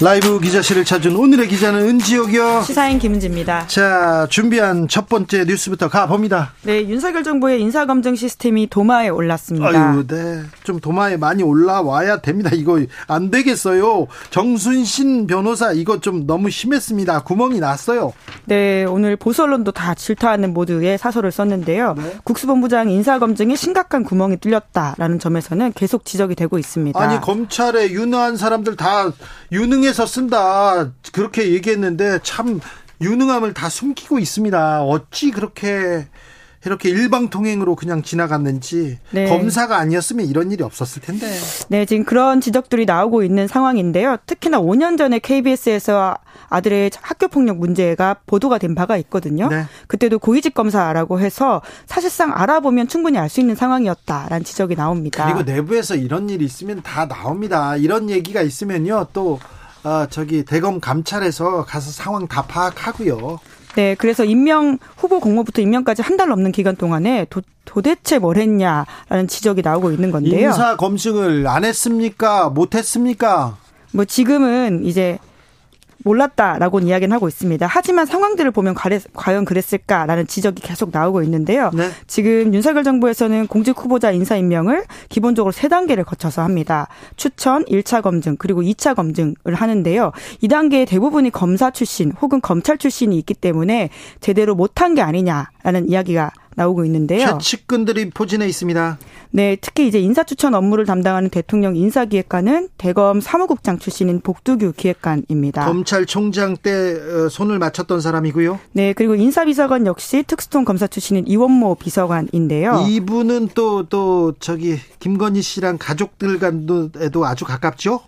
라이브 기자실을 찾은 오늘의 기자는 은지옥이요. 시사인 김은지입니다. 자, 준비한 첫 번째 뉴스부터 가봅니다. 네, 윤석열 정부의 인사검증 시스템이 도마에 올랐습니다. 아유, 네. 좀 도마에 많이 올라와야 됩니다. 이거 안 되겠어요. 정순신 변호사 이거 좀 너무 심했습니다. 구멍이 났어요. 네, 오늘 보수 언론도 다 질타하는 모드의 사설을 썼는데요. 네. 국수본부장 인사검증에 심각한 구멍이 뚫렸다라는 점에서는 계속 지적이 되고 있습니다. 아니, 검찰에 유능한 사람들 다 유능해 서 쓴다. 그렇게 얘기했는데 참 유능함을 다 숨기고 있습니다. 어찌 그렇게 이렇게 일방통행으로 그냥 지나갔는지 네. 검사가 아니었으면 이런 일이 없었을 텐데. 네, 지금 그런 지적들이 나오고 있는 상황인데요. 특히나 5년 전에 KBS에서 아들의 학교 폭력 문제가 보도가 된 바가 있거든요. 네. 그때도 고위직 검사라고 해서 사실상 알아보면 충분히 알 수 있는 상황이었다라는 지적이 나옵니다. 그리고 내부에서 이런 일이 있으면 다 나옵니다. 이런 얘기가 있으면요 또 어, 저기 대검 감찰에서 가서 상황 다 파악하고요. 네, 그래서 임명 후보 공모부터 임명까지 한 달 넘는 기간 동안에 도, 도대체 뭘 했냐라는 지적이 나오고 있는 건데요. 인사 검증을 안 했습니까? 못 했습니까? 뭐 지금은 이제 몰랐다라고 이야기는 하고 있습니다. 하지만 상황들을 보면 과연 그랬을까라는 지적이 계속 나오고 있는데요. 네. 지금 윤석열 정부에서는 공직 후보자 인사 임명을 기본적으로 세 단계를 거쳐서 합니다. 추천, 1차 검증, 그리고 2차 검증을 하는데요. 이 단계에 대부분이 검사 출신 혹은 검찰 출신이 있기 때문에 제대로 못한 게 아니냐라는 이야기가 나오고 있는데요. 최측근들이 포진해 있습니다. 네, 특히 이제 인사추천 업무를 담당하는 대통령 인사기획관은 대검 사무국장 출신인 복두규 기획관입니다. 검찰총장 때 어, 손을 맞췄던 사람이고요. 네, 그리고 인사비서관 역시 특수통 검사 출신인 이원모 비서관인데요. 이분은 또또 또 저기 김건희 씨랑 가족들 간에도 아주 가깝죠?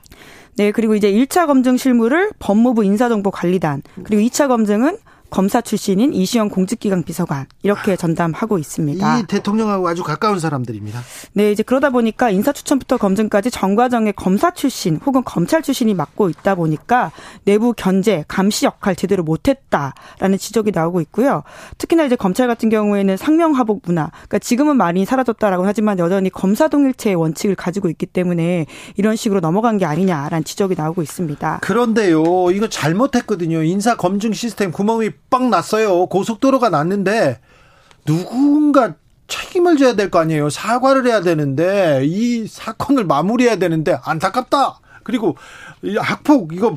네, 그리고 이제 1차 검증 실무를 법무부 인사정보관리단, 그리고 2차 검증은 검사 출신인 이시영 공직기강 비서관 이렇게 전담하고 있습니다. 이 대통령하고 아주 가까운 사람들입니다. 네, 이제 그러다 보니까 인사추천부터 검증까지 전과정에 검사 출신 혹은 검찰 출신이 맡고 있다 보니까 내부 견제, 감시 역할 제대로 못했다라는 지적이 나오고 있고요. 특히나 이제 검찰 같은 경우에는 상명하복 문화, 그러니까 지금은 많이 사라졌다라고 하지만 여전히 검사 동일체의 원칙을 가지고 있기 때문에 이런 식으로 넘어간 게 아니냐라는 지적이 나오고 있습니다. 그런데요, 이거 잘못했거든요. 인사 검증 시스템 구멍이 빡 났어요. 고속도로가 났는데 누군가 책임을 져야 될 거 아니에요. 사과를 해야 되는데 이 사건을 마무리해야 되는데 안타깝다. 그리고 학폭 이거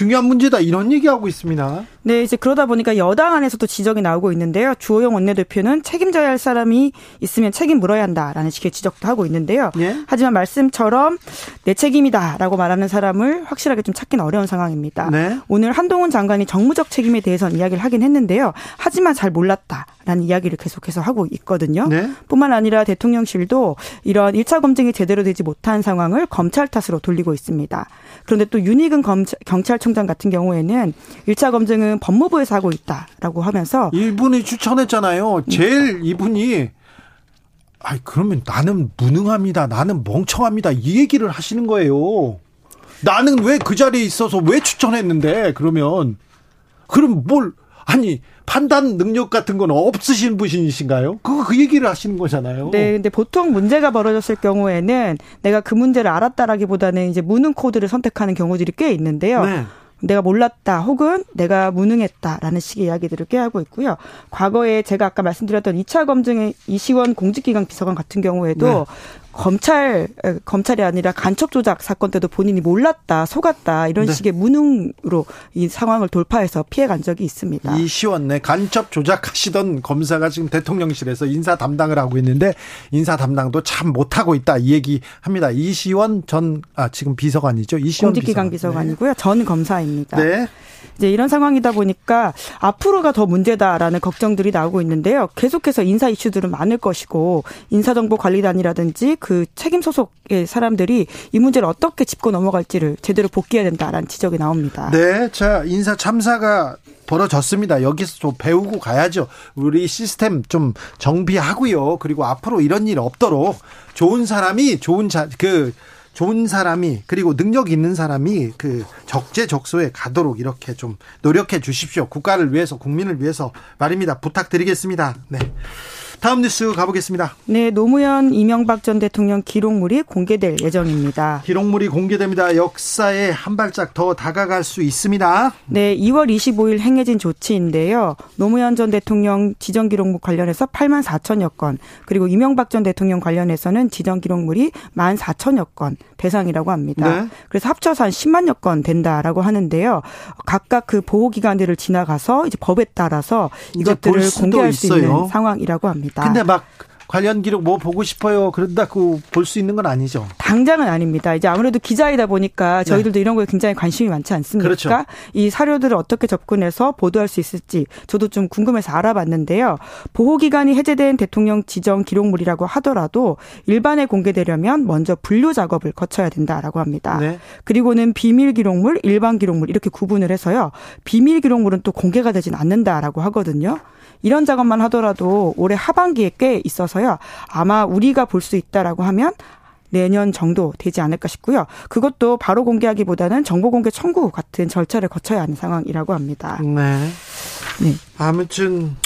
중요한 문제다 이런 얘기하고 있습니다. 네, 이제 그러다 보니까 여당 안에서도 지적이 나오고 있는데요. 주호영 원내대표는 책임져야 할 사람이 있으면 책임 물어야 한다라는 식의 지적도 하고 있는데요. 예? 하지만 말씀처럼 내 책임이다라고 말하는 사람을 확실하게 좀 찾기는 어려운 상황입니다. 네? 오늘 한동훈 장관이 정무적 책임에 대해서는 이야기를 하긴 했는데요. 하지만 잘 몰랐다라는 이야기를 계속해서 하고 있거든요. 네? 뿐만 아니라 대통령실도 이런 1차 검증이 제대로 되지 못한 상황을 검찰 탓으로 돌리고 있습니다. 그런데 또 윤희근 검찰, 경찰청장 같은 경우에는 1차 검증은 법무부에서 하고 있다라고 하면서 이분이 추천했잖아요. 제일 이분이 아 그러면 나는 무능합니다. 나는 멍청합니다. 이 얘기를 하시는 거예요. 나는 왜 그 자리에 있어서 왜 추천했는데 그러면 그럼 뭘 아니 판단 능력 같은 건 없으신 분이신가요? 그거 그 얘기를 하시는 거잖아요. 네, 근데 보통 문제가 벌어졌을 경우에는 내가 그 문제를 알았다라기보다는 이제 무능 코드를 선택하는 경우들이 꽤 있는데요. 네. 내가 몰랐다 혹은 내가 무능했다라는 식의 이야기들을 꾀하고 있고요. 과거에 제가 아까 말씀드렸던 2차 검증의 이시원 공직기강 비서관 같은 경우에도 네. 검찰 검찰이 아니라 간첩 조작 사건 때도 본인이 몰랐다 속았다 이런 네. 식의 무능으로 이 상황을 돌파해서 피해간 적이 있습니다. 이시원 네 간첩 조작하시던 검사가 지금 대통령실에서 인사 담당을 하고 있는데 인사 담당도 참 못하고 있다 이 얘기합니다. 이시원 전 아 지금 비서관이죠. 이시원 공직기강 비서관. 비서관이고요. 네. 전 검사입니다. 네. 이제 이런 상황이다 보니까 앞으로가 더 문제다라는 걱정들이 나오고 있는데요. 계속해서 인사 이슈들은 많을 것이고 인사정보관리단이라든지 그 책임 소속의 사람들이 이 문제를 어떻게 짚고 넘어갈지를 제대로 복귀해야 된다라는 지적이 나옵니다. 네, 자 인사 참사가 벌어졌습니다. 여기서 좀 배우고 가야죠. 우리 시스템 좀 정비하고요. 그리고 앞으로 이런 일 없도록 좋은 사람이 좋은 자, 그 좋은 사람이 그리고 능력 있는 사람이 그 적재적소에 가도록 이렇게 좀 노력해 주십시오. 국가를 위해서 국민을 위해서 말입니다. 부탁드리겠습니다. 네. 다음 뉴스 가보겠습니다. 네, 노무현 이명박 전 대통령 기록물이 공개될 예정입니다. 기록물이 공개됩니다. 역사에 한 발짝 더 다가갈 수 있습니다. 네, 2월 25일 행해진 조치인데요. 노무현 전 대통령 지정 기록물 관련해서 8만 4천여 건, 그리고 이명박 전 대통령 관련해서는 지정 기록물이 1만 4천여 건 대상이라고 합니다. 네. 그래서 합쳐서 한 10만여 건 된다라고 하는데요. 각각 그 보호 기간들을 지나가서 이제 법에 따라서 이것들을 공개할 수 있는 상황이라고 합니다. 있습니다. 근데 막 관련 기록 뭐 보고 싶어요. 그런다고 볼 수 있는 건 아니죠. 당장은 아닙니다. 이제 아무래도 기자이다 보니까 저희들도 네. 이런 거에 굉장히 관심이 많지 않습니까? 그렇죠. 이 사료들을 어떻게 접근해서 보도할 수 있을지 저도 좀 궁금해서 알아봤는데요. 보호 기간이 해제된 대통령 지정 기록물이라고 하더라도 일반에 공개되려면 먼저 분류 작업을 거쳐야 된다라고 합니다. 네. 그리고는 비밀 기록물, 일반 기록물 이렇게 구분을 해서요. 비밀 기록물은 또 공개가 되진 않는다라고 하거든요. 이런 작업만 하더라도 올해 하반기에 꽤 있어서요. 아마 우리가 볼 수 있다라고 하면 내년 정도 되지 않을까 싶고요. 그것도 바로 공개하기보다는 정보 공개 청구 같은 절차를 거쳐야 하는 상황이라고 합니다. 네. 네. 아무튼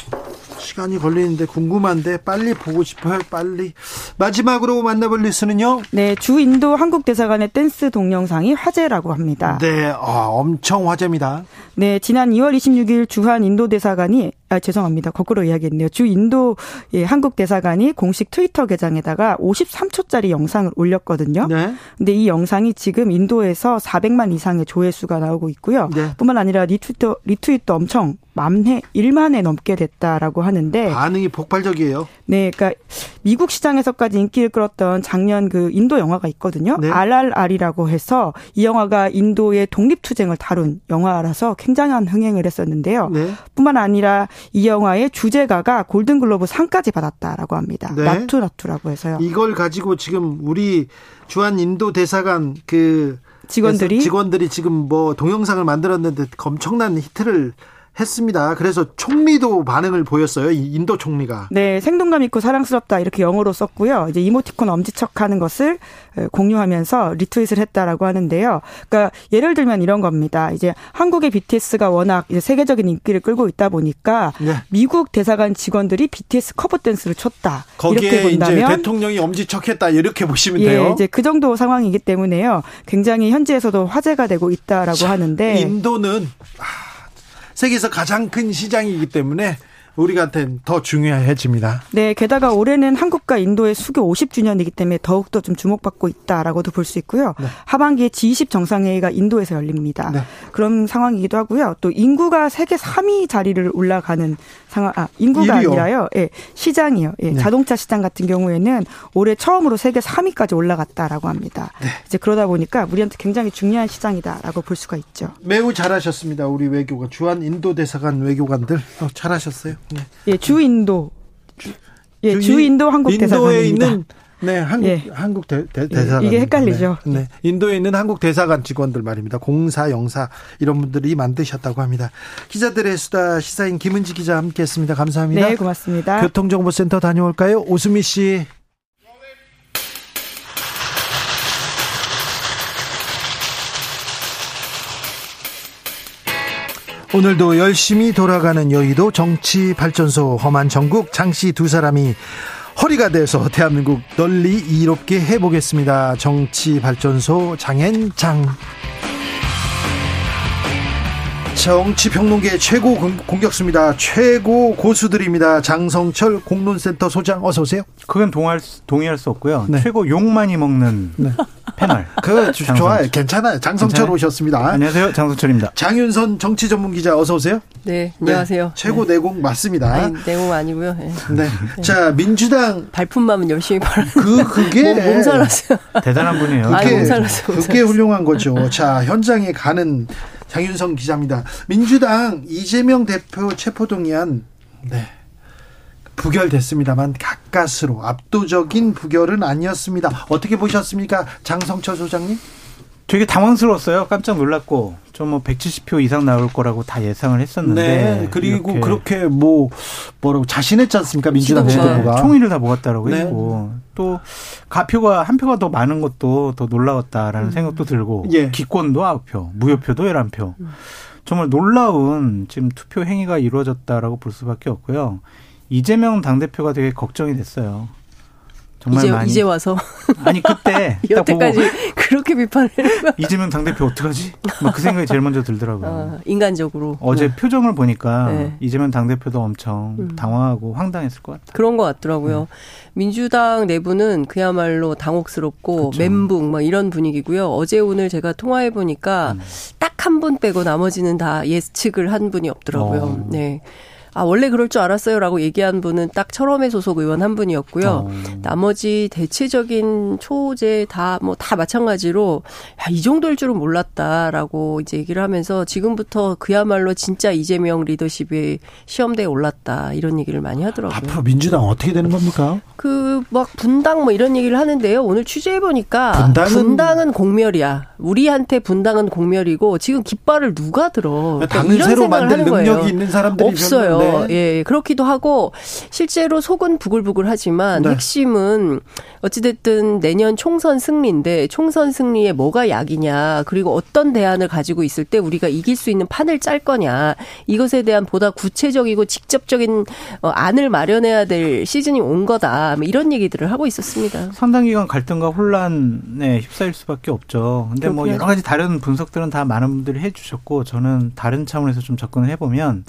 시간이 걸리는데 궁금한데 빨리 보고 싶어요. 빨리. 마지막으로 만나볼 뉴스는요. 네, 주 인도 한국 대사관의 댄스 동영상이 화제라고 합니다. 네, 아, 엄청 화제입니다. 네, 지난 2월 26일 주한 인도 대사관이 아, 죄송합니다. 거꾸로 이야기했네요. 주 인도 예, 한국 대사관이 공식 트위터 계정에다가 53초짜리 영상을 올렸거든요. 네. 근데 이 영상이 지금 인도에서 400만 이상의 조회수가 나오고 있고요. 네. 뿐만 아니라 retweeter retweet도 엄청 만회 1만회 넘게 됐다라고 하는데 반응이 폭발적이에요. 네, 그러니까 미국 시장에서까지 인기를 끌었던 작년 그 인도 영화가 있거든요. 네. RRR이라고 해서 이 영화가 인도의 독립 투쟁을 다룬 영화라서 굉장한 흥행을 했었는데요. 네. 뿐만 아니라 이 영화의 주제가가 골든글로브 상까지 받았다라고 합니다. 네. 나투나투라고 해서요. 이걸 가지고 지금 우리 주한 인도 대사관 그 직원들이 직원들이 지금 뭐 동영상을 만들었는데 엄청난 히트를 했습니다. 그래서 총리도 반응을 보였어요. 인도 총리가. 네, 생동감 있고 사랑스럽다 이렇게 영어로 썼고요. 이제 이모티콘 엄지척하는 것을 공유하면서 리트윗을 했다라고 하는데요. 그러니까 예를 들면 이런 겁니다. 이제 한국의 BTS가 워낙 이제 세계적인 인기를 끌고 있다 보니까 네. 미국 대사관 직원들이 BTS 커버 댄스를 췄다. 이렇게 본다면 이제 대통령이 엄지척했다 이렇게 보시면 예, 돼요. 이제 그 정도 상황이기 때문에요. 굉장히 현지에서도 화제가 되고 있다라고 자, 하는데 인도는 세계에서 가장 큰 시장이기 때문에 우리한테는 더 중요해집니다. 네, 게다가 올해는 한국과 인도의 수교 50주년이기 때문에 더욱더 좀 주목받고 있다라고도 볼 수 있고요. 네. 하반기에 G20 정상회의가 인도에서 열립니다. 네. 그런 상황이기도 하고요. 또 인구가 세계 3위 자리를 올라가는 상황, 아, 인구가 1위요. 아니라요. 예, 시장이요. 예, 네. 자동차 시장 같은 경우에는 올해 처음으로 세계 3위까지 올라갔다라고 합니다. 네. 이제 그러다 보니까 우리한테 굉장히 중요한 시장이다라고 볼 수가 있죠. 매우 잘하셨습니다. 우리 외교관 주한 인도 대사관 외교관들 어, 잘하셨어요. 네. 예, 주 인도. 예, 주 인도 한국 인도에 있는 네, 한국 예. 한국 대, 대, 예, 사관 이게 헷갈리죠. 네, 네, 인도에 있는 한국 대사관 직원들 말입니다. 공사, 영사 이런 분들이 만드셨다고 합니다. 기자들의 수다 시사인 김은지 기자 함께했습니다. 감사합니다. 네, 고맙습니다. 교통정보센터 다녀올까요, 오수미 씨. 오늘도 열심히 돌아가는 여의도 정치발전소 험한 전국 장씨 두 사람이 허리가 돼서 대한민국 널리 이롭게 해보겠습니다. 정치발전소 장앤장. 정치평론계 최고 공격수입니다. 최고 고수들입니다. 장성철 공론센터 소장 어서 오세요. 그건 동할, 동의할 수 없고요. 네. 최고 욕 많이 먹는 네. 패널. 그 좋아요. 괜찮아요. 장성철 괜찮아요? 오셨습니다. 안녕하세요. 장성철입니다. 장윤선 정치 전문 기자 어서 오세요. 네, 안녕하세요. 네, 최고 네. 내공 맞습니다. 아니, 내공 아니고요. 네. 네. 자, 민주당 발품만은 열심히 팔아. 그 그게 몸 살았어요. 대단한 분이에요. 그게, 아니, 몸살았어요. 그게 훌륭한 거죠. 자, 현장에 가는 장윤성 기자입니다. 민주당 이재명 대표 체포동의안 네. 부결됐습니다만 가까스로 압도적인 부결은 아니었습니다. 어떻게 보셨습니까? 장성철 소장님? 되게 당황스러웠어요. 깜짝 놀랐고 좀뭐 170표 이상 나올 거라고 다 예상을 했었는데 네. 그리고 그렇게 뭐 뭐라고 자신했지 않습니까? 민주당 지도부가 총의를 다 모았다라고 네. 했고 또 가표가 한 표가 더 많은 것도 더 놀라웠다라는 음. 생각도 들고 예. 기권도 9표, 무효표도 11표. 음. 정말 놀라운 지금 투표 행위가 이루어졌다라고 볼 수밖에 없고요. 이재명 당대표가 되게 걱정이 됐어요. 정말 이제, 많이 이제 와서 아니 그때 여태까지 그렇게 비판을 이재명 당대표 어떡하지? 그 생각이 제일 먼저 들더라고요. 아, 인간적으로 어제 네. 표정을 보니까 네. 이재명 당대표도 엄청 음. 당황하고 황당했을 것 같다. 그런 것 같더라고요. 네. 민주당 내부는 그야말로 당혹스럽고 그렇죠. 멘붕 막 이런 분위기고요. 어제 오늘 제가 통화해 보니까 음. 딱한 분 빼고 나머지는 다 예측을 한 분이 없더라고요. 어. 네. 아 원래 그럴 줄 알았어요라고 얘기한 분은 딱 철험의 소속 의원 한 분이었고요. 어. 나머지 대체적인 초제 다 뭐다 뭐 다 마찬가지로 야, 이 정도일 줄은 몰랐다라고 이제 얘기를 하면서 지금부터 그야말로 진짜 이재명 리더십이 시험대에 올랐다 이런 얘기를 많이 하더라고요. 앞으로 민주당 어떻게 되는 겁니까? 그 막 분당 뭐 이런 얘기를 하는데요. 오늘 취재해 보니까 분당은, 분당은 공멸이야. 우리한테 분당은 공멸이고 지금 깃발을 누가 들어? 그러니까 당을 새로 만들 능력이 거예요. 있는 사람들이 없어요. 네. 예, 그렇기도 하고 실제로 속은 부글부글하지만 네. 핵심은 어찌됐든 내년 총선 승리인데 총선 승리에 뭐가 약이냐 그리고 어떤 대안을 가지고 있을 때 우리가 이길 수 있는 판을 짤 거냐 이것에 대한 보다 구체적이고 직접적인 어, 안을 마련해야 될 시즌이 온 거다 뭐 이런 얘기들을 하고 있었습니다. 상당 기간 갈등과 혼란에 휩싸일 수밖에 없죠. 근데 뭐 여러 가지 다른 분석들은 다 많은 분들이 해주셨고 저는 다른 차원에서 좀 접근을 해보면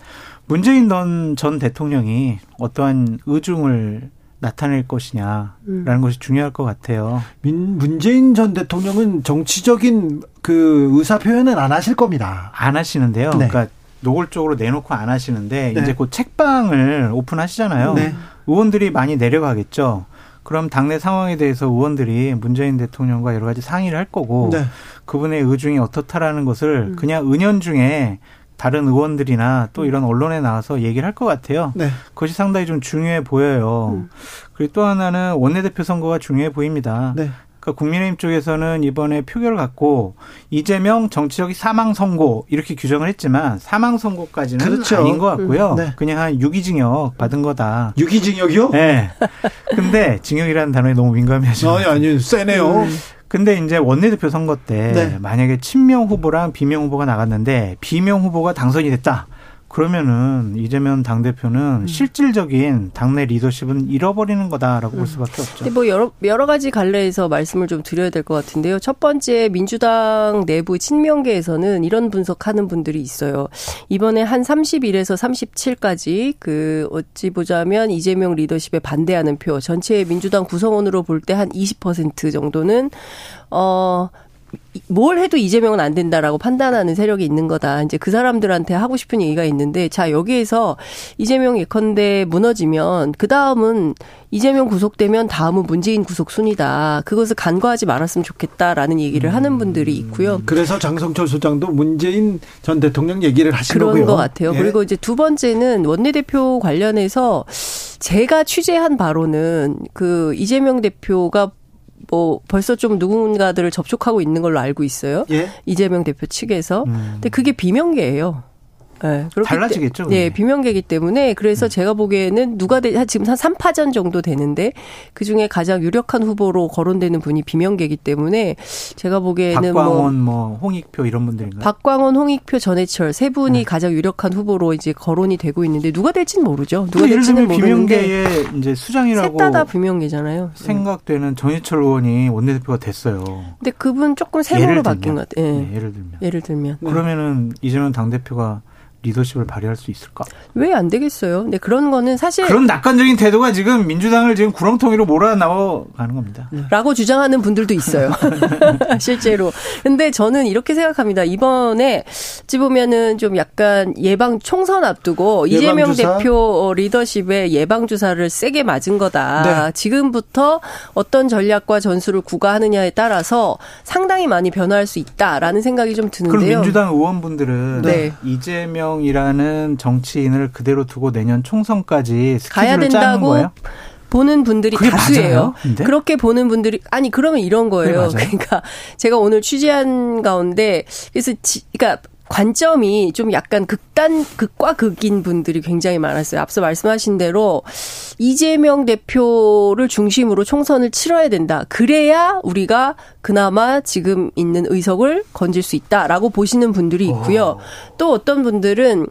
문재인 전 대통령이 어떠한 의중을 나타낼 것이냐라는 음. 것이 중요할 것 같아요. 민, 문재인 전 대통령은 정치적인 그 의사 표현은 안 하실 겁니다. 안 하시는데요. 네. 그러니까 노골적으로 내놓고 안 하시는데 네. 이제 곧 책방을 오픈하시잖아요. 네. 의원들이 많이 내려가겠죠. 그럼 당내 상황에 대해서 의원들이 문재인 대통령과 여러 가지 상의를 할 거고 네. 그분의 의중이 어떻다라는 것을 음. 그냥 은연중에 다른 의원들이나 또 이런 언론에 나와서 얘기를 할 것 같아요. 네. 그것이 상당히 좀 중요해 보여요. 음. 그리고 또 하나는 원내대표 선거가 중요해 보입니다. 네. 그러니까 국민의힘 쪽에서는 이번에 표결을 갖고 이재명 정치적인 사망 선고 이렇게 규정을 했지만 사망 선고까지는 그렇죠. 아닌 것 같고요. 음. 네. 그냥 한 유기징역 받은 거다. 유기징역이요? 네. 근데 징역이라는 단어에 너무 민감해하시죠. 아니 아니 세네요. 음. 근데 이제 원내대표 선거 때 네. 만약에 친명 후보랑 비명 후보가 나갔는데 비명 후보가 당선이 됐다. 그러면은 이재명 당 대표는 음. 실질적인 당내 리더십은 잃어버리는 거다라고 음. 볼 수밖에 없죠. 뭐 여러 여러 가지 갈래에서 말씀을 좀 드려야 될 것 같은데요. 첫 번째 민주당 내부 친명계에서는 이런 분석하는 분들이 있어요. 이번에 한 31에서 37까지 그 어찌 보자면 이재명 리더십에 반대하는 표 전체 민주당 구성원으로 볼 때 한 20% 정도는 어 뭘 해도 이재명은 안 된다라고 판단하는 세력이 있는 거다. 이제 그 사람들한테 하고 싶은 얘기가 있는데 자 여기에서 이재명 예컨대 무너지면 그 다음은 이재명 구속되면 다음은 문재인 구속 순이다. 그것을 간과하지 말았으면 좋겠다라는 얘기를 하는 음. 분들이 있고요. 그래서 장성철 소장도 문재인 전 대통령 얘기를 하신 그런 거고요. 것 같아요. 예. 그리고 이제 두 번째는 원내대표 관련해서 제가 취재한 바로는 그 이재명 대표가 뭐 벌써 좀 누군가들을 접촉하고 있는 걸로 알고 있어요. 예? 이재명 대표 측에서. 음. 근데 그게 비명계예요. 네, 달라지겠죠. 네, 비명계기 때문에 그래서 음. 제가 보기에는 누가 되, 지금 한 3파전 정도 되는데 그 중에 가장 유력한 후보로 거론되는 분이 비명계기 때문에 제가 보기에는 뭐 박광원 뭐, 뭐 홍익표 이런 분들인가요? 박광원, 홍익표, 전해철 세 분이 네. 가장 유력한 후보로 이제 거론이 되고 있는데 누가 될지는 모르죠. 누가 될지는 모르는데 비명계의 이제 수장이라고 셋 다 비명계잖아요. 생각되는 전해철 의원이 원내대표가 됐어요. 근데 그분 조금 세모로 바뀐 것 같아요. 네. 네, 예를 들면. 예를 들면. 그러면은 이재명 당 대표가 리더십을 발휘할 수 있을까? 왜 안 되겠어요? 근데 그런 거는 사실 그런 낙관적인 태도가 지금 민주당을 지금 구렁텅이로 몰아넣어 가는 겁니다. 네. 라고 주장하는 분들도 있어요. 실제로. 근데 저는 이렇게 생각합니다. 이번에 찌 보면은 좀 약간 예방 총선 앞두고 예방 이재명 주사? 대표 리더십에 예방 주사를 세게 맞은 거다. 네. 지금부터 어떤 전략과 전술을 구가하느냐에 따라서 상당히 많이 변화할 수 있다라는 생각이 좀 드는데요. 그럼 민주당 의원분들은 네. 이재명 이재명이라는 정치인을 그대로 두고 내년 총선까지 가야 된다고 보는 분들이 다수예요. 그렇게 보는 분들이 아니 그러면 이런 거예요. 그러니까 제가 오늘 취재한 가운데 그래서 지, 그러니까 관점이 좀 약간 극단 극과 극인 분들이 굉장히 많았어요. 앞서 말씀하신 대로 이재명 대표를 중심으로 총선을 치러야 된다. 그래야 우리가 그나마 지금 있는 의석을 건질 수 있다라고 보시는 분들이 있고요. 또 어떤 분들은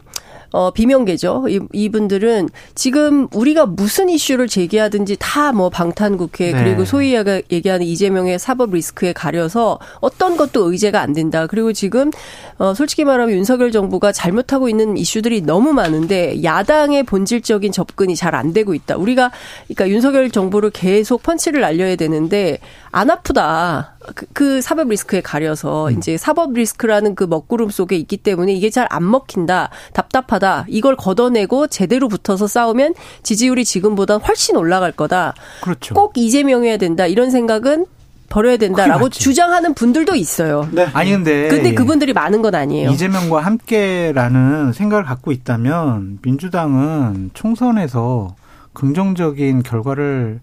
어, 비명계죠. 이, 이분들은 지금 우리가 무슨 이슈를 제기하든지 다 뭐 방탄국회 네. 그리고 소위 얘기하는 이재명의 사법 리스크에 가려서 어떤 것도 의제가 안 된다. 그리고 지금 어, 솔직히 말하면 윤석열 정부가 잘못하고 있는 이슈들이 너무 많은데 야당의 본질적인 접근이 잘 안 되고 있다. 우리가 그러니까 윤석열 정부를 계속 펀치를 날려야 되는데 안 아프다. 그, 그 사법 리스크에 가려서 음. 이제 사법 리스크라는 그 먹구름 속에 있기 때문에 이게 잘 안 먹힌다. 답답하다. 이걸 걷어내고 제대로 붙어서 싸우면 지지율이 지금보다 훨씬 올라갈 거다. 그렇죠. 꼭 이재명이어야 된다. 이런 생각은 버려야 된다라고 주장하는 분들도 있어요. 네. 아니 근데 근데 그분들이 많은 건 아니에요. 이재명과 함께라는 생각을 갖고 있다면 민주당은 총선에서 긍정적인 결과를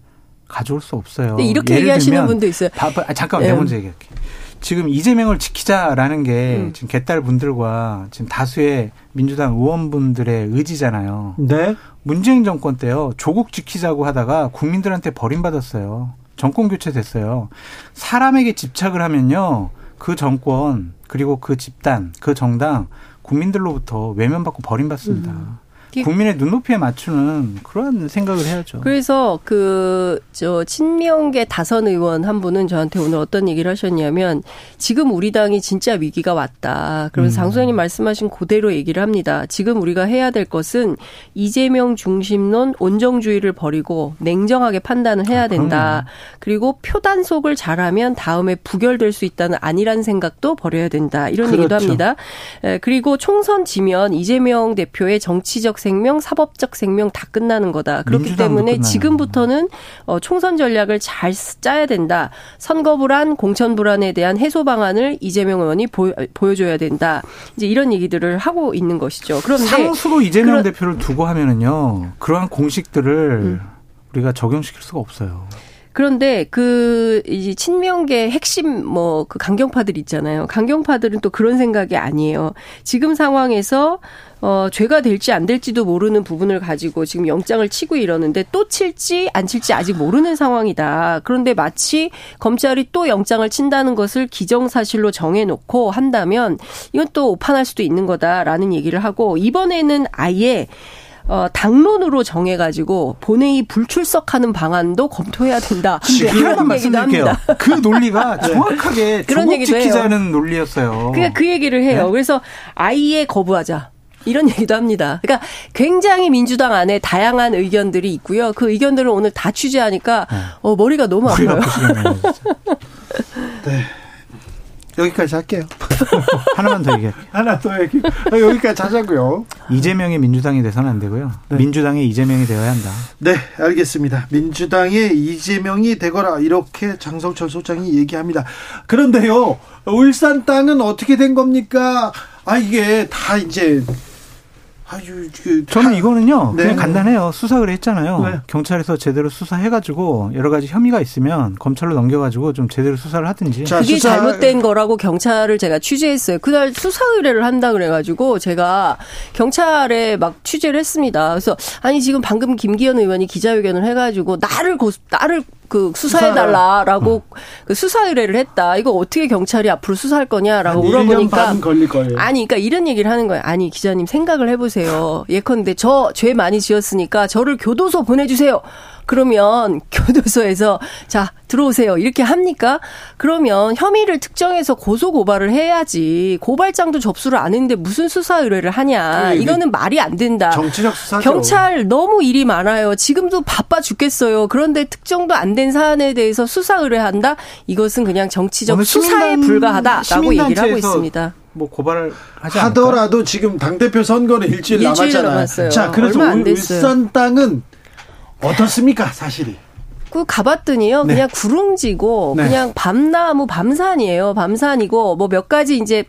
가져올 수 없어요. 이렇게 얘기하시는 분도 있어요. 바, 바, 아, 잠깐만, 네. 내가 먼저 얘기할게. 지금 이재명을 지키자라는 게 음. 지금 개딸 분들과 지금 다수의 민주당 의원분들의 의지잖아요. 네. 문재인 정권 때요. 조국 지키자고 하다가 국민들한테 버림받았어요. 정권 교체 됐어요. 사람에게 집착을 하면요. 그 정권 그리고 그 집단, 그 정당 국민들로부터 외면받고 버림받습니다. 음. 국민의 눈높이에 맞추는 그런 생각을 해야죠. 그래서 그 저 친명계 다선 의원 한 분은 저한테 오늘 어떤 얘기를 하셨냐면 지금 우리 당이 진짜 위기가 왔다. 그러면서 음. 장 소장님 말씀하신 그대로 얘기를 합니다. 지금 우리가 해야 될 것은 이재명 중심론 온정주의를 버리고 냉정하게 판단을 해야 아, 된다. 아, 그리고 표단속을 잘하면 다음에 부결될 수 있다는 아니란 생각도 버려야 된다. 이런 그렇죠. 얘기도 합니다. 그리고 총선 지면 이재명 대표의 정치적 생명, 사법적 생명 다 끝나는 거다. 그렇기 때문에 지금부터는 어, 총선 전략을 잘 짜야 된다. 선거 불안, 공천 불안에 대한 해소 방안을 이재명 의원이 보, 여줘야 된다. 이제 이런 얘기들을 하고 있는 것이죠. 그런데 상수로 이재명 그런, 대표를 두고 하면은요. 그러한 공식들을 음. 우리가 적용시킬 수가 없어요. 그런데 그 이제 친명계 핵심 뭐 그 강경파들 있잖아요. 강경파들은 또 그런 생각이 아니에요. 지금 상황에서 어, 죄가 될지 안 될지도 모르는 부분을 가지고 지금 영장을 치고 이러는데 또 칠지 안 칠지 아직 모르는 상황이다. 그런데 마치 검찰이 또 영장을 친다는 것을 기정사실로 정해놓고 한다면 이건 또 오판할 수도 있는 거다라는 얘기를 하고 이번에는 아예 어, 당론으로 정해가지고 본회의 불출석하는 방안도 검토해야 된다. 이런 얘기도 합니다. 그 논리가 네. 정확하게 그런 얘기도 지키자는 해요. 논리였어요. 그러니까 그 얘기를 해요. 네? 그래서 아예 거부하자. 이런 얘기도 합니다. 그러니까 굉장히 민주당 안에 다양한 의견들이 있고요. 그 의견들을 오늘 다 취재하니까 네. 어, 머리가 너무 아파요. 네. 여기까지 할게요. 하나만 더 얘기할게요. 하나 더 얘기. 어, 여기까지 하자고요. 이재명의 민주당이 돼서는 안 되고요. 네. 민주당의 이재명이 되어야 한다. 네, 알겠습니다. 민주당의 이재명이 되거라 이렇게 장성철 소장이 얘기합니다. 그런데요, 울산 땅은 어떻게 된 겁니까? 아 이게 다 이제 아유, 그, 저는 이거는요 네. 그냥 간단해요. 수사를 했잖아요. 네. 경찰에서 제대로 수사해가지고 여러 가지 혐의가 있으면 검찰로 넘겨가지고 좀 제대로 수사를 하든지. 자, 그게 수사... 잘못된 거라고 경찰을 제가 취재했어요. 그날 수사 의뢰를 한다 그래가지고 제가 경찰에 막 취재를 했습니다. 그래서 아니 지금 방금 김기현 의원이 기자회견을 해가지고 나를 고 나를 그 수사해달라라고 어. 그 수사 의뢰를 했다. 이거 어떻게 경찰이 앞으로 수사할 거냐라고 물어보니까 아니 그러니까 이런 얘기를 하는 거예요. 아니 기자님 생각을 해보세요. 예컨대 저 죄 많이 지었으니까 저를 교도소 보내주세요. 그러면 교도소에서 자 들어오세요 이렇게 합니까? 그러면 혐의를 특정해서 고소 고발을 해야지 고발장도 접수를 안 했는데 무슨 수사 의뢰를 하냐 이거는 말이 안 된다. 정치적 수사 경찰 너무 일이 많아요. 지금도 바빠 죽겠어요. 그런데 특정도 안 된 사안에 대해서 수사 의뢰한다? 이것은 그냥 정치적 수사에 불과하다라고 얘기를 하고 있습니다. 뭐 고발을 하지 하더라도? 지금 당 대표 선거는 일주일, 일주일 남았잖아요. 남았어요. 자, 그래서 울산 땅은 어떻습니까, 사실이? 그 가봤더니요, 네. 그냥 구릉지고, 네. 그냥 밤나무, 밤산이에요. 밤산이고, 뭐 몇 가지 이제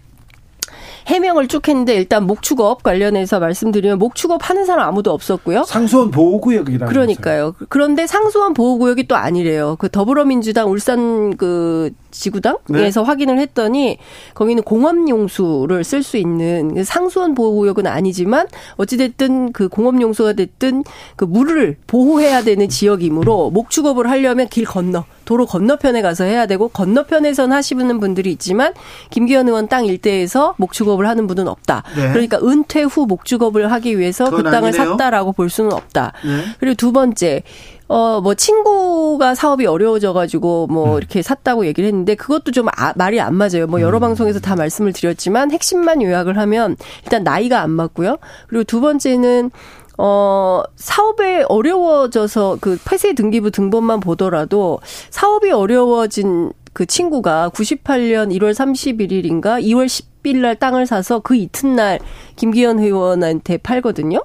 해명을 쭉 했는데 일단 목축업 관련해서 말씀드리면 목축업 하는 사람 아무도 없었고요. 상수원 보호구역이라 그러니까요. 그런데 상수원 보호구역이 또 아니래요. 그 더불어민주당 울산 그 지구당에서 네. 확인을 했더니 거기는 공업용수를 쓸 수 있는 그 상수원 보호구역은 아니지만 어찌됐든 그 공업용수가 됐든 그 물을 보호해야 되는 지역이므로 목축업을 하려면 길 건너 도로 건너편에 가서 해야 되고 건너편에선 하시는 분들이 있지만 김기현 의원 땅 일대에서 목축업을 하는 분은 없다. 네. 그러니까 은퇴 후 목축업을 하기 위해서 그 땅을 아니네요. 샀다라고 볼 수는 없다. 네. 그리고 두 번째 어, 뭐, 친구가 사업이 어려워져가지고, 뭐, 음. 이렇게 샀다고 얘기를 했는데, 그것도 좀 아, 말이 안 맞아요. 뭐, 여러 음. 방송에서 다 말씀을 드렸지만, 핵심만 요약을 하면, 일단 나이가 안 맞고요. 그리고 두 번째는, 어, 사업에 어려워져서 그 폐쇄 등기부 등본만 보더라도 사업이 어려워진 그 친구가 98년 1월 31일인가 2월 10일 날 땅을 사서 그 이튿날 김기현 의원한테 팔거든요.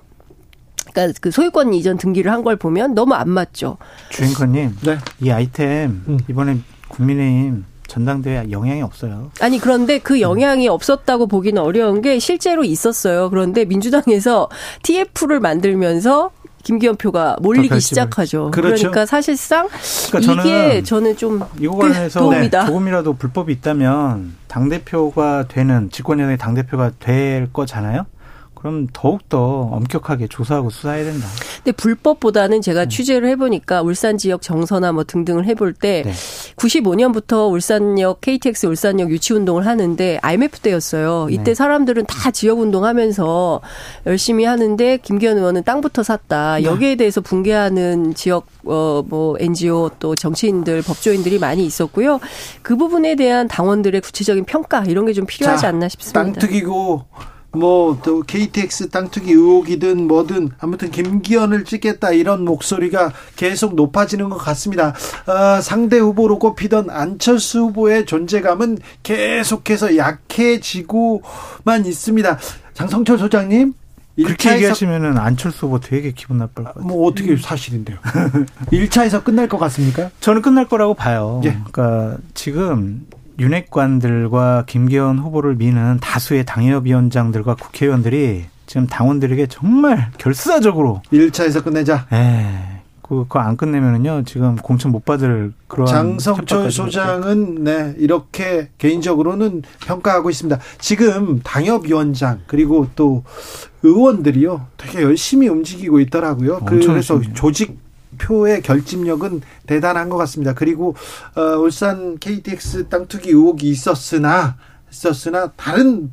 그러니까 그 소유권 이전 등기를 한 걸 보면 너무 안 맞죠. 주인권님, 네. 이 아이템 음. 이번에 국민의힘 전당대회 영향이 없어요. 아니 그런데 그 영향이 음. 없었다고 보기는 어려운 게 실제로 있었어요. 그런데 민주당에서 TF를 만들면서 김기현 표가 몰리기 시작하죠. 그렇죠. 그러니까 사실상 그러니까 이게 저는, 저는 좀 이거 관련해서 도움이다. 네, 조금이라도 불법이 있다면 당 대표가 되는 집권여당의 당 대표가 될 거잖아요. 그럼 더욱더 엄격하게 조사하고 수사해야 된다. 근데 불법보다는 제가 음. 취재를 해보니까 울산 지역 정서나 뭐 등등을 해볼 때 네. 95년부터 울산역 KTX 울산역 유치 운동을 하는데 IMF 때였어요. 네. 이때 네. 사람들은 다 지역 운동하면서 열심히 하는데 김기현 의원은 땅부터 샀다. 네. 여기에 대해서 붕괴하는 지역 어뭐 NGO 또 정치인들 법조인들이 많이 있었고요. 그 부분에 대한 당원들의 구체적인 평가 이런 게 좀 필요하지 자, 않나 싶습니다. 땅 특이고 뭐 또 KTX 땅 투기 의혹이든 뭐든 아무튼 김기현을 찍겠다 이런 목소리가 계속 높아지는 것 같습니다. 어, 상대 후보로 꼽히던 안철수 후보의 존재감은 계속해서 약해지고만 있습니다. 장성철 소장님 그렇게 얘기하시면은 안철수 후보 되게 기분 나쁠 것 같아요. 뭐 어떻게 사실인데요? 1차에서 끝날 것 같습니까? 저는 끝날 거라고 봐요. 예. 그러니까 지금 윤핵관들과 김기현 후보를 미는 다수의 당협위원장들과 국회의원들이 지금 당원들에게 정말 결사적으로 1차에서 끝내자. 네. 그거 안 끝내면은요 지금 공천 못 받을 그런 장성철 소장은 네 이렇게 개인적으로는 평가하고 있습니다. 지금 당협위원장 그리고 또 의원들이요 되게 열심히 움직이고 있더라고요. 그래서 열심히. 조직 표의 결집력은 대단한 것 같습니다. 그리고 어, 울산 KTX 땅 투기 의혹이 있었으나 있었으나 다른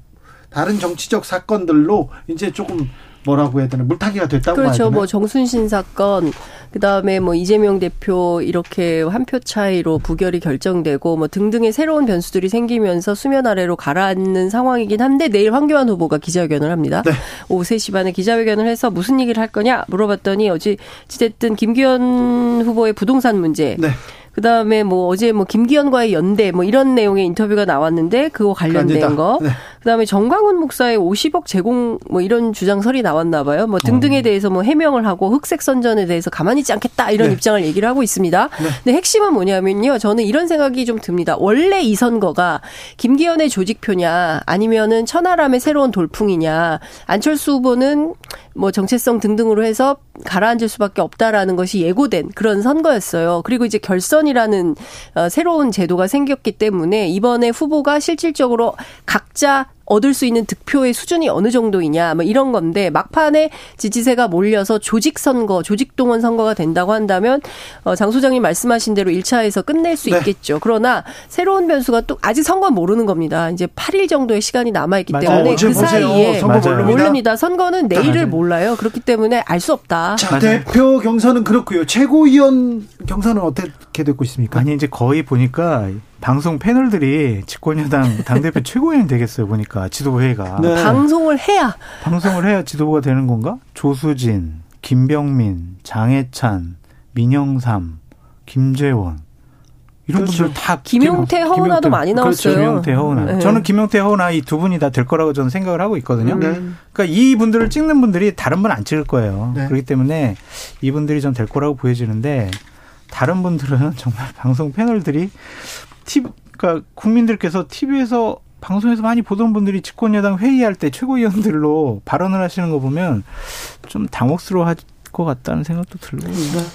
다른 정치적 사건들로 이제 조금 뭐라고 해야 되나 물타기가 됐다고 그렇죠. 뭐 정순신 사건 그다음에 뭐 이재명 대표 이렇게 한 표 차이로 부결이 결정되고 뭐 등등의 새로운 변수들이 생기면서 수면 아래로 가라앉는 상황이긴 한데 내일 황교안 후보가 기자회견을 합니다. 네. 오후 3시 반에 기자회견을 해서 무슨 얘기를 할 거냐 물어봤더니 어찌 어쨌든 김기현 후보의 부동산 문제 네. 그 다음에 뭐 어제 뭐 김기현과의 연대 뭐 이런 내용의 인터뷰가 나왔는데 그거 관련된 아니다. 거. 네. 그 다음에 정광훈 목사의 50억 제공 뭐 이런 주장설이 나왔나 봐요. 뭐 등등에 어. 대해서 뭐 해명을 하고 흑색 선전에 대해서 가만히 있지 않겠다 이런 네. 입장을 얘기를 하고 있습니다. 네. 근데 핵심은 뭐냐면요. 저는 이런 생각이 좀 듭니다. 원래 이 선거가 김기현의 조직표냐 아니면은 천하람의 새로운 돌풍이냐 안철수 후보는 뭐 정체성 등등으로 해서 가라앉을 수밖에 없다라는 것이 예고된 그런 선거였어요. 그리고 이제 결선이라는 어, 새로운 제도가 생겼기 때문에 이번에 후보가 실질적으로 각자 얻을 수 있는 득표의 수준이 어느 정도이냐 뭐 이런 건데 막판에 지지세가 몰려서 조직 선거, 조직 동원 선거가 된다고 한다면 어, 장 소장님 말씀하신 대로 1차에서 끝낼 수 네. 있겠죠. 그러나 새로운 변수가 또 아직 선거 모르는 겁니다. 이제 8일 정도의 시간이 남아 있기 때문에 그 사이에 모릅니다. 선거는 내일을 맞아요. 몰라요. 그렇기 때문에 알 수 없다. 자, 맞아요. 대표 경선은 그렇고요. 최고위원 경선은 어떻게 되고 있습니까? 아니 이제 거의 보니까 방송 패널들이 집권여당 당대표 최고위원 되겠어요, 보니까 지도부 회의가. 네. 방송을 해야. 방송을 해야 지도부가 되는 건가? 조수진, 김병민, 장해찬, 민영삼, 김재원. 이런 그렇죠. 분들 다 김용태, 허은아도 많이 나왔어요. 그렇죠. 김용태, 허은아. 네. 저는 김용태, 허은아 이 두 분이 다 될 거라고 저는 생각을 하고 있거든요. 네. 그러니까 이 분들을 찍는 분들이 다른 분 안 찍을 거예요. 네. 그렇기 때문에 이 분들이 좀 될 거라고 보여지는데 다른 분들은 정말 방송 패널들이 TV, 그러니까 국민들께서 TV에서 방송에서 많이 보던 분들이 집권여당 회의할 때 최고위원들로 발언을 하시는 거 보면 좀 당혹스러워 것 같다는 생각도 들고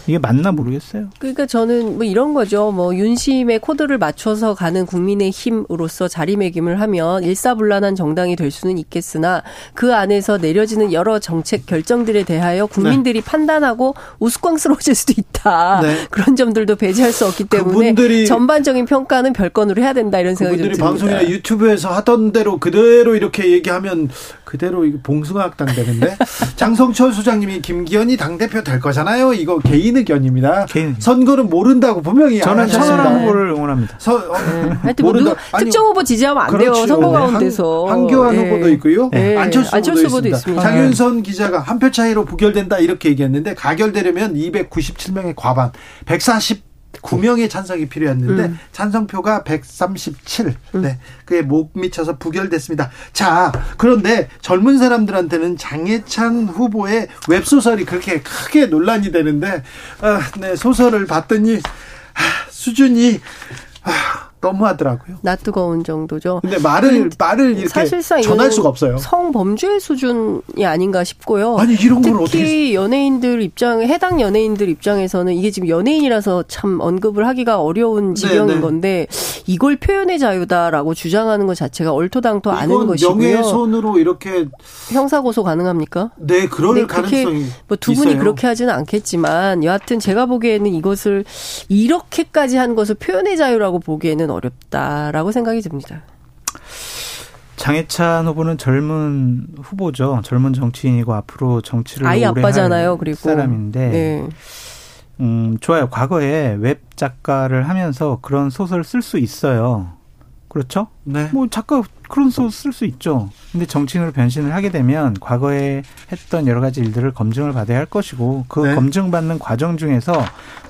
이게 맞나 모르겠어요. 그러니까 저는 뭐 이런 거죠. 뭐 윤심의 코드를 맞춰서 가는 국민의 힘으로서 자리매김을 하면 일사불란한 정당이 될 수는 있겠으나 그 안에서 내려지는 여러 정책 결정들에 대하여 국민들이 네. 판단하고 우스꽝스러워질 수도 있다. 네. 그런 점들도 배제할 수 없기 때문에 전반적인 평가는 별건으로 해야 된다 이런 생각이 듭니다. 방송이나 유튜브에서 하던 대로 그대로 이렇게 얘기하면 그대로 봉숭아 학당 되는데 장성철 소장님이 김기현이 당 대표 될 거잖아요. 이거 개인 의견입니다. 개인. 선거는 모른다고 분명히 저는 천하람 후보를 응원합니다. 서, 어, 네. 모른다. 아니, 특정 후보 지지하면 안 그렇죠. 돼요. 선거 네. 가운데서. 한, 교안 네. 후보도 있고요. 네. 안철수, 안철수 후보도, 있습니다. 있습니다. 장윤선 기자가 한 표 차이로 부결된다 이렇게 얘기했는데 가결되려면 297명의 과반, 140 9명의 찬성이 필요했는데 음. 찬성표가 137. 음. 네. 그게 못 미쳐서 부결됐습니다. 자, 그런데 젊은 사람들한테는 장해찬 후보의 웹소설이 그렇게 크게 논란이 되는데 아, 네, 소설을 봤더니 아, 수준이 아, 너무하더라고요. 낯뜨거운 정도죠. 근데 말을 말을 이렇게 사실상 전할 수가 없어요. 성범죄 수준이 아닌가 싶고요. 아니 이런 걸 특히 연예인들 입장 해당 연예인들 입장에서는 이게 지금 연예인이라서 참 언급을 하기가 어려운 지경인 네네. 건데 이걸 표현의 자유다라고 주장하는 것 자체가 얼토당토 않은 것이고요. 명예훼손으로 이렇게 형사 고소 가능합니까? 네, 그럴 네, 가능성이 뭐두 분이 그렇게 하지는 않겠지만 여하튼 제가 보기에는 이것을 이렇게까지 한 것을 표현의 자유라고 보기에는 어렵다라고 생각이 듭니다. 장해찬 후보는 젊은 후보죠. 젊은 정치인이고 앞으로 정치를 아이 아빠잖아요. 그리고 사람인데 네. 음, 좋아요. 과거에 웹 작가를 하면서 그런 소설을 쓸 수 있어요. 그렇죠? 네. 뭐 작가 그런 소설 쓸 수 있죠. 근데 정치인으로 변신을 하게 되면 과거에 했던 여러 가지 일들을 검증을 받아야 할 것이고 그 네. 검증받는 과정 중에서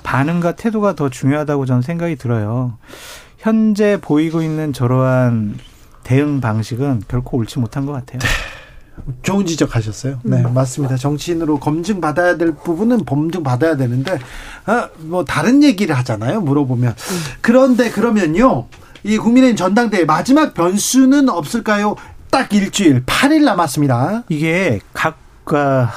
반응과 태도가 더 중요하다고 저는 생각이 들어요. 현재 보이고 있는 저러한 대응 방식은 결코 옳지 못한 것 같아요. 네. 좋은 지적하셨어요. 네, 음. 맞습니다. 정치인으로 검증 받아야 될 부분은 검증 받아야 되는데, 아, 뭐 다른 얘기를 하잖아요. 물어보면. 음. 그런데 그러면요, 이 국민의힘 전당대회 마지막 변수는 없을까요? 딱 일주일, 8일 남았습니다. 이게 각과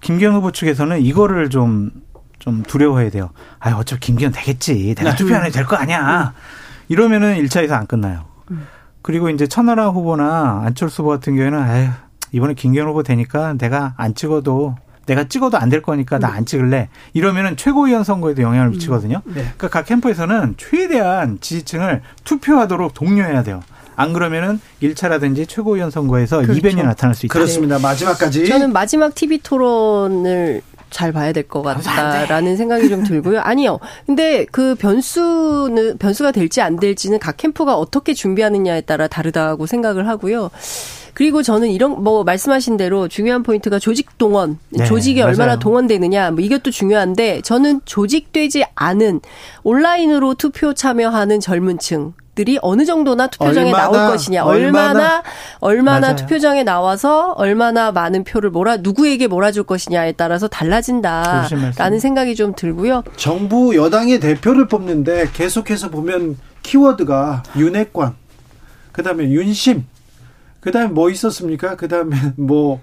김경 후보 측에서는 이거를 좀, 좀 두려워해야 돼요. 아, 어차피 김기현 되겠지. 내가 네. 투표 안 해도 될 거 아니야. 음. 이러면은 1차에서 안 끝나요. 음. 그리고 이제 천하람 후보나 안철수 후보 같은 경우에는 아휴, 이번에 김기현 후보 되니까 내가 안 찍어도 내가 찍어도 안 될 거니까 나 안 찍을래. 이러면은 최고위원 선거에도 영향을 음. 미치거든요. 네. 그러니까 각 캠프에서는 최대한 지지층을 투표하도록 독려해야 돼요. 안 그러면은 1차라든지 최고위원 선거에서 그렇죠. 이변이 나타날 수 있다. 그렇습니다. 마지막까지. 저는 마지막 TV 토론을 잘 봐야 될 것 같다라는 생각이 좀 들고요. 아니요. 근데 그 변수는 변수가 될지 안 될지는 각 캠프가 어떻게 준비하느냐에 따라 다르다고 생각을 하고요. 그리고 저는 이런 뭐 말씀하신 대로 중요한 포인트가 조직 동원, 네, 조직이 맞아요. 얼마나 동원되느냐 뭐 이것도 중요한데 저는 조직되지 않은 온라인으로 투표 참여하는 젊은층 들이 어느 정도나 투표장에 얼마나, 나올 것이냐, 얼마나 얼마나, 얼마나 투표장에 나와서 얼마나 많은 표를 몰아 누구에게 몰아줄 것이냐에 따라서 달라진다라는 생각이 좀 들고요. 정부 여당의 대표를 뽑는데 계속해서 보면 키워드가 윤핵관, 그다음에 윤심, 그다음에 뭐 있었습니까? 그다음에 뭐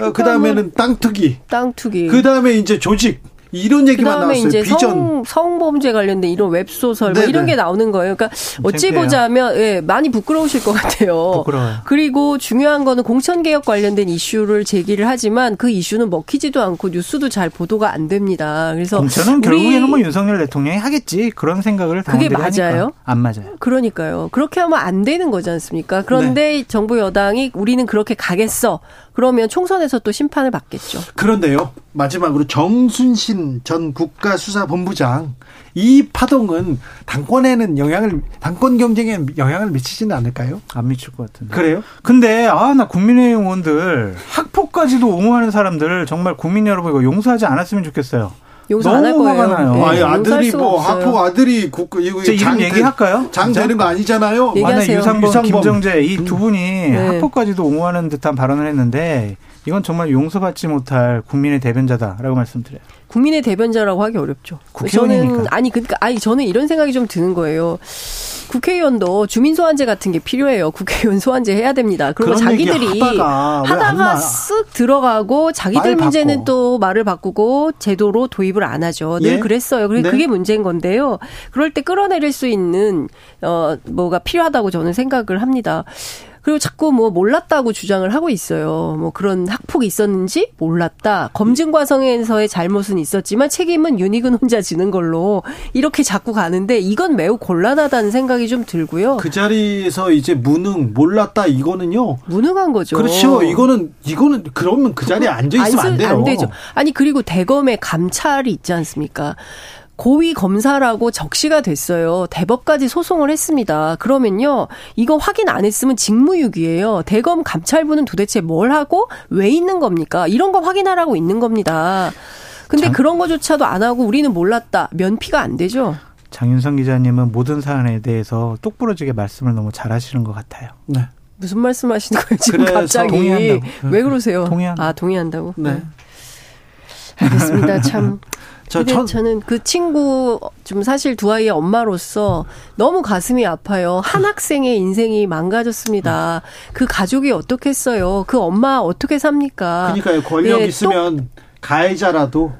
어, 그다음에는 땅 투기, 땅 투기, 그다음에 이제 조직. 이런 얘기만 그다음에 나왔어요. 이제 비전. 성, 성범죄 관련된 이런 웹소설 뭐 이런 게 나오는 거예요. 그러니까 어찌 보자면 예, 많이 부끄러우실 것 같아요. 부끄러워요. 그리고 중요한 거는 공천 개혁 관련된 이슈를 제기를 하지만 그 이슈는 먹히지도 않고 뉴스도 잘 보도가 안 됩니다. 그래서 공천은 결국에는 뭐 윤석열 대통령이 하겠지 그런 생각을 그게 맞아요? 하니까. 안 맞아요. 그러니까요. 그렇게 하면 안 되는 거지 않습니까? 그런데 네. 정부 여당이 우리는 그렇게 가겠어. 그러면 총선에서 또 심판을 받겠죠. 그런데요. 마지막으로 정순신 전 국가수사본부장 이 파동은 당권에는 영향을 당권 경쟁에 영향을 미치지는 않을까요? 안 미칠 것 같은데. 그래요? 근데 아 나 국민의힘 의원들 학폭까지도 옹호하는 사람들 정말 국민 여러분 이거 용서하지 않았으면 좋겠어요. 용서 안할 거예요. 나요. 네, 아니 아들이 뭐 학폭 아들이 국 이거 이름 얘기할까요? 장 되는 거 아니잖아요. 만약 유상범, 유상범, 김정재 이 두 분이 네. 학폭까지도 옹호하는 듯한 발언을 했는데 이건 정말 용서받지 못할 국민의 대변자다라고 말씀드려요. 국민의 대변자라고 하기 어렵죠. 국회의원이니까. 저는 아니 그러니까 아니 저는 이런 생각이 좀 드는 거예요. 국회의원도 주민 소환제 같은 게 필요해요. 국회의원 소환제 해야 됩니다. 그리고 자기들이 하다가, 하다가 쓱 들어가고 자기들 문제는 바꿔. 또 말을 바꾸고 제도로 도입을 안 하죠. 늘 예? 그랬어요. 그게 네? 그게 문제인 건데요. 그럴 때 끌어내릴 수 있는 어 뭐가 필요하다고 저는 생각을 합니다. 그리고 자꾸 뭐 몰랐다고 주장을 하고 있어요. 뭐 그런 학폭이 있었는지 몰랐다. 검증 과정에서의 잘못은 있었지만 책임은 윤희근 혼자 지는 걸로 이렇게 자꾸 가는데 이건 매우 곤란하다는 생각이 좀 들고요. 그 자리에서 이제 무능 몰랐다 이거는요. 무능한 거죠. 그렇죠. 이거는 이거는 그러면 그 자리에 앉아 있으면 안 돼요. 안 되죠. 아니 그리고 대검의 감찰이 있지 않습니까? 고위 검사라고 적시가 됐어요. 대법까지 소송을 했습니다. 그러면요, 이거 확인 안 했으면 직무유기예요. 대검 감찰부는 도대체 뭘 하고 왜 있는 겁니까? 이런 거 확인하라고 있는 겁니다. 근데 장... 그런 거조차도 안 하고 우리는 몰랐다. 면피가 안 되죠. 장윤성 기자님은 모든 사안에 대해서 똑부러지게 말씀을 너무 잘하시는 것 같아요. 네. 무슨 말씀하시는 거예요 지금 갑자기? 동의한다고. 왜 그러세요? 동의한. 아 동의한다고. 네. 알겠습니다. 참 저, 전... 저는 그 친구 좀 사실 두 아이의 엄마로서 너무 가슴이 아파요. 한 학생의 인생이 망가졌습니다. 그 가족이 어떻겠어요? 그 엄마 어떻게 삽니까? 그러니까요. 권력 네, 있으면 가해자라도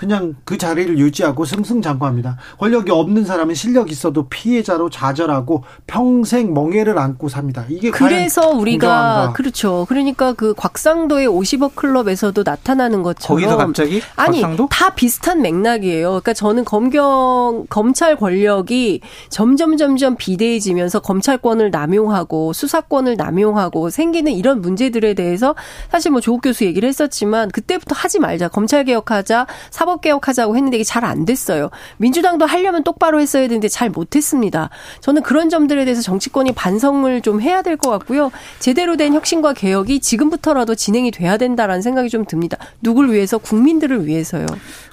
그냥 그 자리를 유지하고 승승장구합니다. 권력이 없는 사람은 실력 있어도 피해자로 좌절하고 평생 멍해를 안고 삽니다. 이게 그래서 우리가 공정한가. 그렇죠. 그러니까 그 곽상도의 50억 클럽에서도 나타나는 것처럼 거기서 갑자기 아니 곽상도? 다 비슷한 맥락이에요. 그러니까 저는 검경 검찰 권력이 점점 점점 비대해지면서 검찰권을 남용하고 수사권을 남용하고 생기는 이런 문제들에 대해서 사실 뭐 조국 교수 얘기를 했었지만 그때부터 하지 말자. 검찰 개혁하자. 사법 사법 개혁하자고 했는데 이게 잘 안 됐어요. 민주당도 하려면 똑바로 했어야 되는데 잘 못했습니다. 저는 그런 점들에 대해서 정치권이 반성을 좀 해야 될 것 같고요. 제대로 된 혁신과 개혁이 지금부터라도 진행이 돼야 된다라는 생각이 좀 듭니다. 누굴 위해서? 국민들을 위해서요.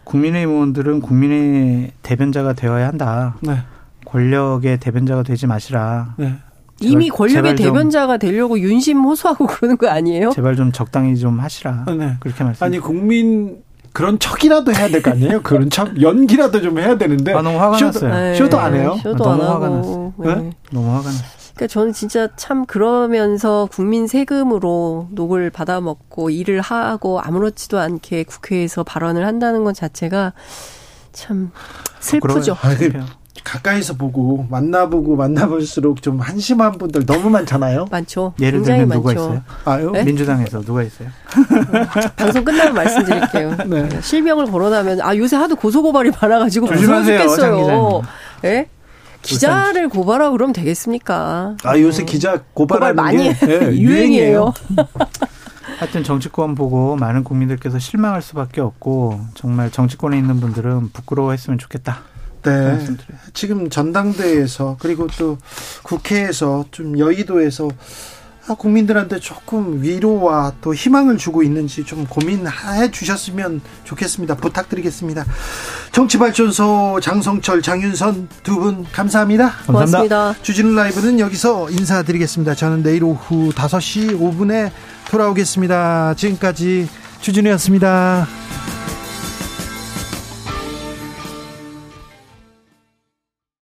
국민의힘 의원들은 국민의 대변자가 되어야 한다. 네. 권력의 대변자가 되지 마시라. 네. 이미 권력의 대변자가 되려고 윤심 호소하고 그러는 거 아니에요? 제발 좀 적당히 좀 하시라. 네. 그렇게 말씀. 아니 국민 그런 척이라도 해야 될 거 아니에요? 그런 척 연기라도 좀 해야 되는데. 아, 너무 화가 쇼도, 났어요. 쇼도 안 해요? 쇼도 아, 너무 화가 났어요. 네? 네? 너무 화가 났어요. 그러니까 저는 진짜 참 그러면서 국민 세금으로 녹을 받아먹고 일을 하고 아무렇지도 않게 국회에서 발언을 한다는 것 자체가 참 슬프죠. 아, 그, 가까이서 보고 만나보고 만나볼수록 좀 한심한 분들 너무 많잖아요. 많죠. 예를 들면 누가 있어요? 아유? 네? 민주당에서 누가 있어요? 방송 끝나면 말씀드릴게요. 네. 실명을 거론하면 아 요새 하도 고소고발이 많아가지고 무서웠겠어요. 예? 네? 기자를 고발하고 그러면 되겠습니까? 아 요새 기자 고발하는 고발 많이 게, 네, 유행이에요. 하여튼 정치권 보고 많은 국민들께서 실망할 수밖에 없고 정말 정치권에 있는 분들은 부끄러워했으면 좋겠다. 네. 지금 전당대회에서 그리고 또 국회에서 좀 여의도에서 아, 국민들한테 조금 위로와 또 희망을 주고 있는지 좀 고민해 주셨으면 좋겠습니다. 부탁드리겠습니다. 정치발전소 장성철, 장윤선 두 분 감사합니다. 고맙습니다. 주진우 라이브는 여기서 인사드리겠습니다. 저는 내일 오후 5시 5분에 돌아오겠습니다. 지금까지 주진우였습니다.